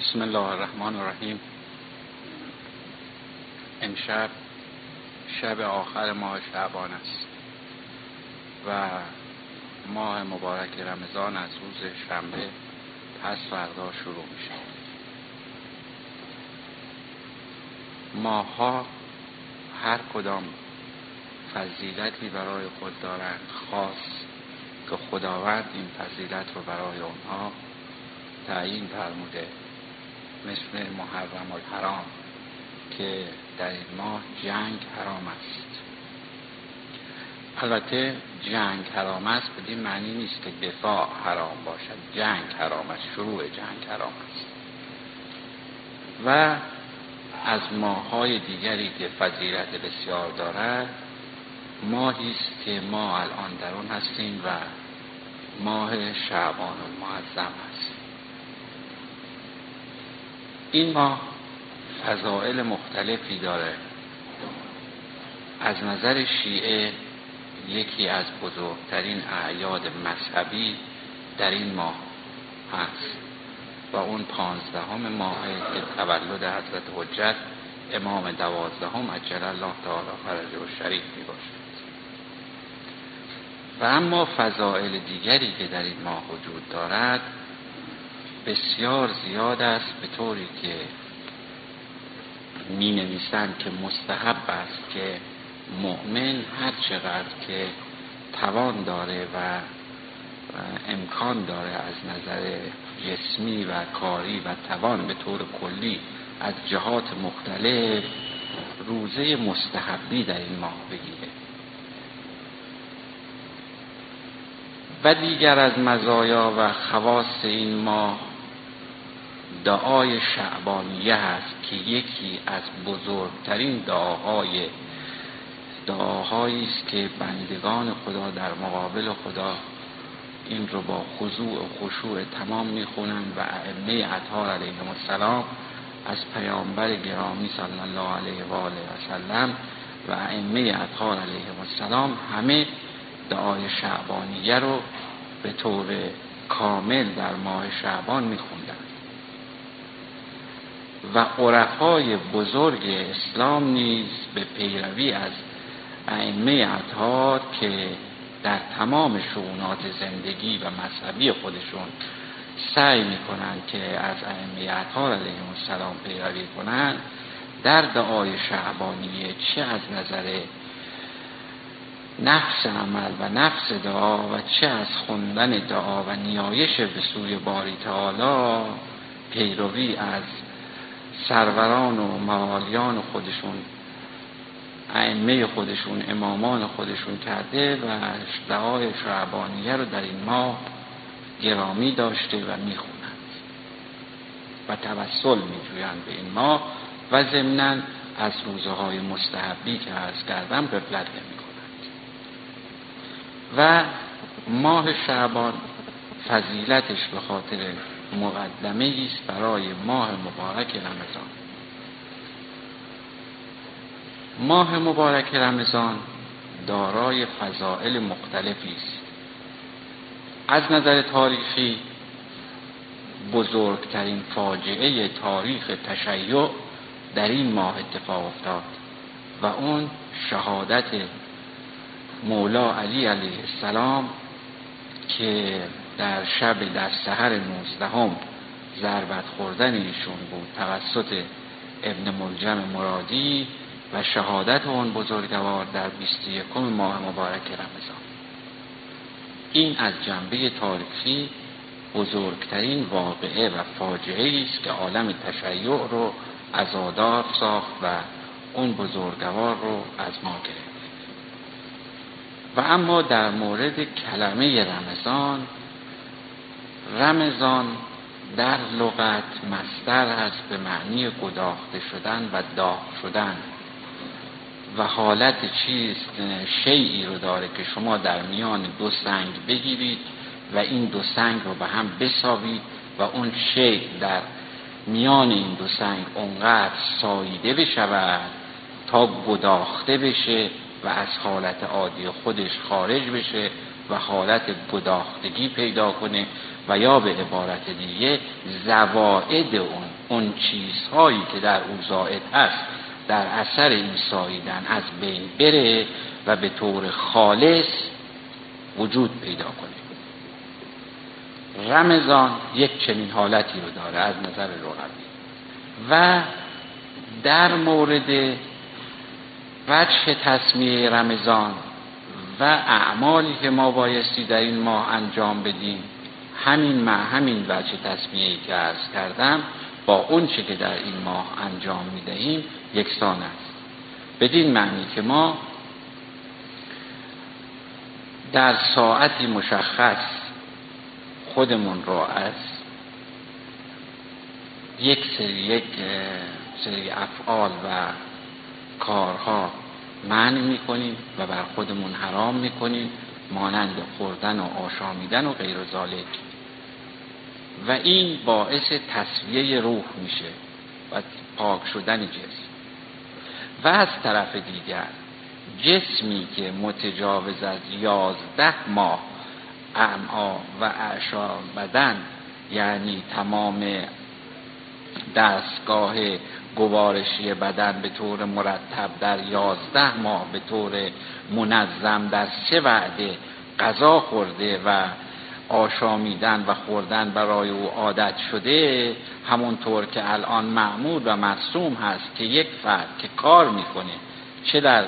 بسم الله الرحمن الرحیم. امشب شب آخر ماه شعبان است و ماه مبارک رمضان از روز شنبه پس فردا شروع میشه. ماها هر کدام فضیلتی برای خود دارند خاص که خداوند این فضیلت رو برای اونها تعیین فرموده. مثل محرم الحرام که در این ماه جنگ حرام است. البته جنگ حرام است به معنی نیست که دفاع حرام باشد. جنگ حرام است شروع جنگ حرام است. و از ماهای دیگری که فضیلت بسیار دارد ماهی است که ما الان در آن هستیم و ماه شعبان المعظم این ماه فضائل مختلفی داره. از نظر شیعه یکی از بزرگترین اعیاد مذهبی در این ماه هست و اون پانزدهم ماه که تولد حضرت حجت امام دوازدهم اجل الله تعالی فرجه و شریف می باشد و اما فضائل دیگری که در این ماه وجود دارد بسیار زیاد است به طوری که می نویسند که مستحب است که مؤمن هر چقدر که توان داره و امکان داره از نظر جسمی و کاری و توان به طور کلی از جهات مختلف روزه مستحبی در این ماه بگیره. و دیگر از مزایا و خواص این ماه دعای شعبانیه هست که یکی از بزرگترین دعاهای دعاهایی است که بندگان خدا در مقابل خدا این رو با خضوع و خشوع تمام می‌خونند و ائمه اطهار علیهم السلام از پیامبر گرامی صلی الله علیه و آله و سلم و ائمه اطهار علیهم السلام همه دعای شعبانیه رو به طور کامل در ماه شعبان میخوندن و عرفای بزرگ اسلام نیز به پیروی از ائمه اطهار که در تمام شعونات زندگی و مذهبی خودشون سعی می‌کنند که از ائمه اطهار علیهم السلام پیروی کنند در دعای شعبانیه چه از نظر نفس عمل و نفس دعا و چه از خوندن دعا و نیایش به سوی باری تعالی پیروی از سروران و موالیان خودشون ائمه خودشون امامان خودشون کرده و دعای شعبانیه رو در این ماه گرامی داشته و می‌خونند و توسل میجویند به این ماه و ضمنا از روزه های مستحبی که از کردم غفلت کنند و ماه شعبان فضیلتش به خاطر مقدمه است برای ماه مبارک رمضان. ماه مبارک رمضان دارای فضائل مختلفی است. از نظر تاریخی بزرگترین فاجعه تاریخ تشیع در این ماه اتفاق افتاد و اون شهادت مولا علی علیه السلام که در شب در سحر نوزدهم ضربت خوردن ایشون بود. توسط ابن ملجم مرادی و شهادت اون بزرگوار در 21 ماه مبارک رمضان. این از جنبه تاریخی بزرگترین واقعه و فاجعه است که عالم تشیع رو عزادار ساخت و اون بزرگوار رو از ما گرفت. و اما در مورد کلمه رمضان رمضان در لغت مستر است به معنی گداخته شدن و داغ شدن. و حالت چیست؟ شیعی رو داره که شما در میان دو سنگ بگیرید و این دو سنگ رو به هم بساوید و اون شیع در میان این دو سنگ اونقدر ساییده بشود تا گداخته بشه و از حالت عادی خودش خارج بشه و حالت گداختگی پیدا کنه و یا به عبارت دیگه زواعد اون اون چیزهایی که در او زائد هست در اثر این ساییدن از بین بره و به طور خالص وجود پیدا کنه. رمضان یک چنین حالتی رو داره از نظر لغوی و در مورد وجه تصمیه رمضان و اعمالی که ما بایستی در این ماه انجام بدیم. همین مع همین وجه تصمیه که ارز کردم با اون چه که در این ماه انجام می‌دهیم یکسان است. بدین معنی که ما در ساعتی مشخص خودمون رو از یک سری یک سری افعال و کارها منع می‌کنیم و بر خودمون حرام می‌کنیم مانند خوردن و آشامیدن و غیر ذالک. و این باعث تصویه روح میشه و پاک شدن جسم. و از طرف دیگر جسمی که متجاوز از یازده ماه اعما و اعشا بدن یعنی تمام دستگاه گوارشی بدن به طور مرتب در یازده ماه به طور منظم در سه وعده غذا خورده و آشامیدن و خوردن برای او عادت شده همونطور که الان معمول و مرسوم هست که یک فرد که کار می‌کنه چه در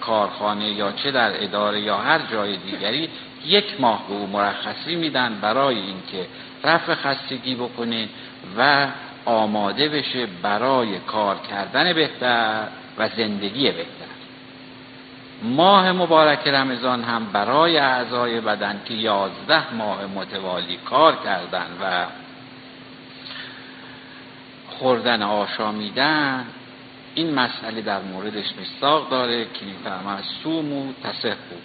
کارخانه یا چه در اداره یا هر جای دیگری یک ماه به او مرخصی میدن برای اینکه رفع خستگی بکنه و آماده بشه برای کار کردن بهتر و زندگی بهتر. ماه مبارک رمضان هم برای اعضای بدن که یازده ماه متوالی کار کردن و خوردن آشامیدن این مسئله در موردش مستاق داره که میفرمد سوم و بود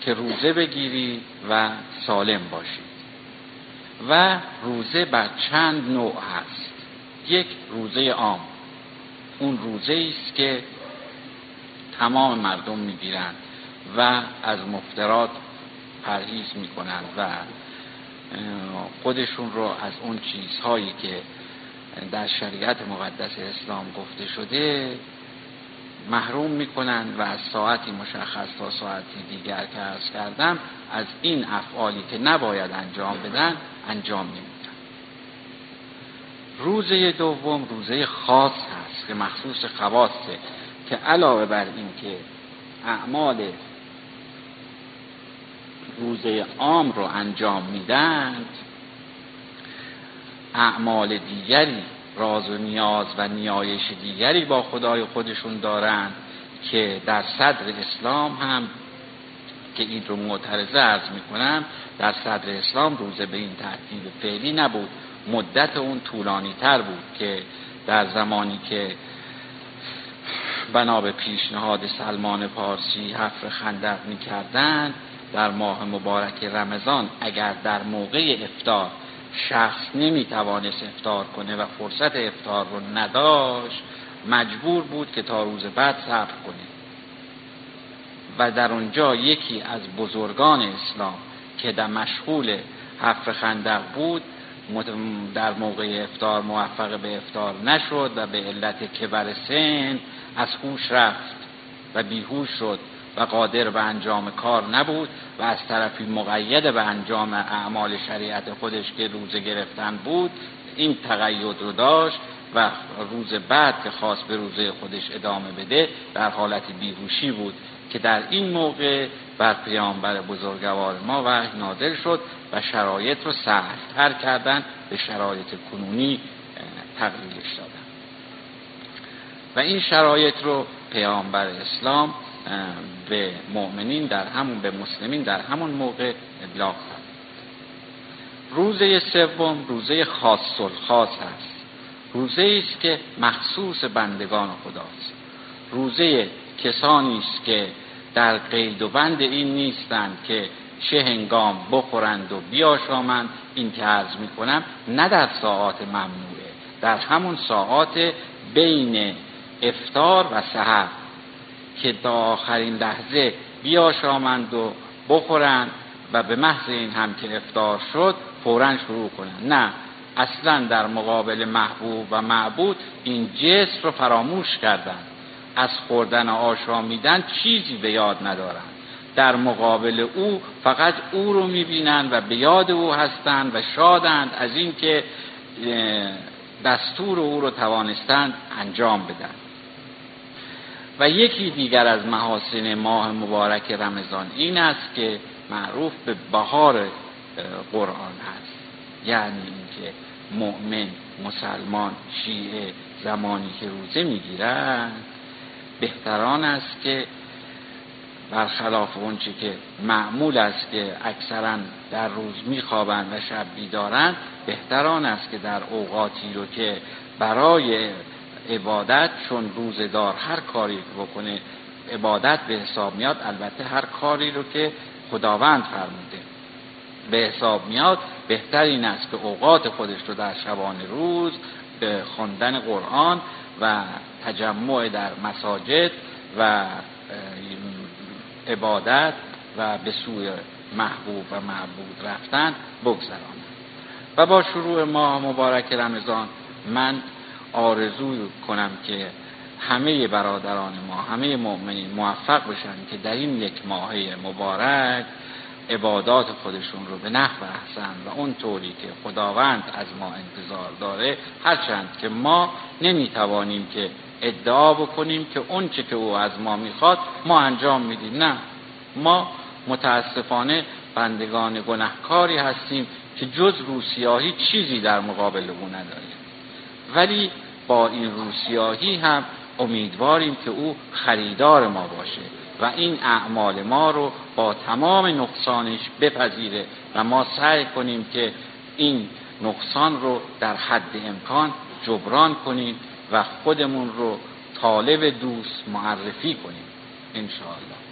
که روزه بگیری و سالم باشید. و روزه بر چند نوع هست. یک روزه عام. اون روزه است که تمام مردم می‌گیرند و از مفترات پرهیز می‌کنند و خودشون رو از اون چیزهایی که در شریعت مقدس اسلام گفته شده محروم می‌کنند و از ساعتی مشخص تا ساعتی دیگر که ارز کردم از این افعالی که نباید انجام بدن انجام نمیدن. روزه دوم روزه خاص هست که مخصوص خواسته که علاوه بر این که اعمال روزه عام رو انجام میدند اعمال دیگری راز و نیاز و نیایش دیگری با خدای خودشون دارند که در صدر اسلام هم که این رو معترضه ارز می‌کنم در صدر اسلام روزه به این ترتیب فعلی نبود. مدت اون طولانی تر بود که در زمانی که بنا به پیشنهاد سلمان پارسی حفر خندق می‌کردند در ماه مبارک رمضان اگر در موقع افتار شخص نمی‌توانست افتار کنه و فرصت افتار رو نداشت مجبور بود که تا روز بعد صبر کنه. و در اونجا یکی از بزرگان اسلام که در مشغول حفر خندق بود در موقع افتار موفق به افتار نشد و به علت کبر سن از هوش رفت و بیهوش شد. و قادر به انجام کار نبود و از طرفی مقید به انجام اعمال شریعت خودش که روزه گرفتن بود این تقید رو داشت و روز بعد که خواست به روزه خودش ادامه بده در حالت بیهوشی بود که در این موقع بر پیامبر بزرگوار ما وحی نازل شد و شرایط رو سهلتر کردن به شرایط کنونی تغییرش دادن. و این شرایط رو پیامبر اسلام به مؤمنین در همون به مسلمین در همون موقع ابلاغ کرد روزه سوم روزه خاص خاص هست روزه است که مخصوص بندگان خداست. روزه کسانی است که در قید و بند این نیستند که چه هنگام بخورند و بیاشامند. این که عرض می‌کنم نه در ساعات ممنوعه در همون ساعات بین افتار و سحر. که تا آخرین لحظه بیاشامند و بخورند و به محض این هم که افتار شد فورا شروع کنند. نه اصلا در مقابل محبوب و معبود این جسم رو فراموش کردند. از خوردن آشامیدن چیزی به یاد ندارند. در مقابل او فقط او رو می‌بینند و به یاد او هستند و شادند از اینکه دستور او رو توانستند انجام بدن. و یکی دیگر از محاسن ماه مبارک رمضان این است که معروف به بهار قرآن هست. یعنی اینکه مؤمن مسلمان شیعه زمانی که روزه می‌گیرند بهتران است که برخلاف اونچه که معمول است که اکثرا در روز میخوابند و شب بیدارند بهتران است که در اوقاتی رو که برای عبادت چون روزدار هر کاری بکنه عبادت به حساب میاد البته هر کاری رو که خداوند فرموده. به حساب میاد بهتر این است که اوقات خودش رو در شبان روز به خواندن قرآن و تجمع در مساجد و عبادت و به سوی محبوب و معبود رفتن بگذرانند. و با شروع ماه مبارک رمضان من آرزو کنم که همه برادران ما همه مؤمنین موفق بشن که در این یک ماهه مبارک عبادات خودشون رو به نحو احسن و اون طوری که خداوند از ما انتظار داره هرچند که ما نمی‌توانیم که ادعا بکنیم که اون که او از ما می‌خواد ما انجام میدیم. نه. ما متاسفانه بندگان گنهکاری هستیم که جز روسیاهی چیزی در مقابل او نداریم. ولی با این روسیاهی هم امیدواریم که او خریدار ما باشه و این اعمال ما رو با تمام نقصانش بپذیره و ما سعی کنیم که این نقصان رو در حد امکان جبران کنیم و خودمون رو طالب دوست معرفی کنیم انشاءالله.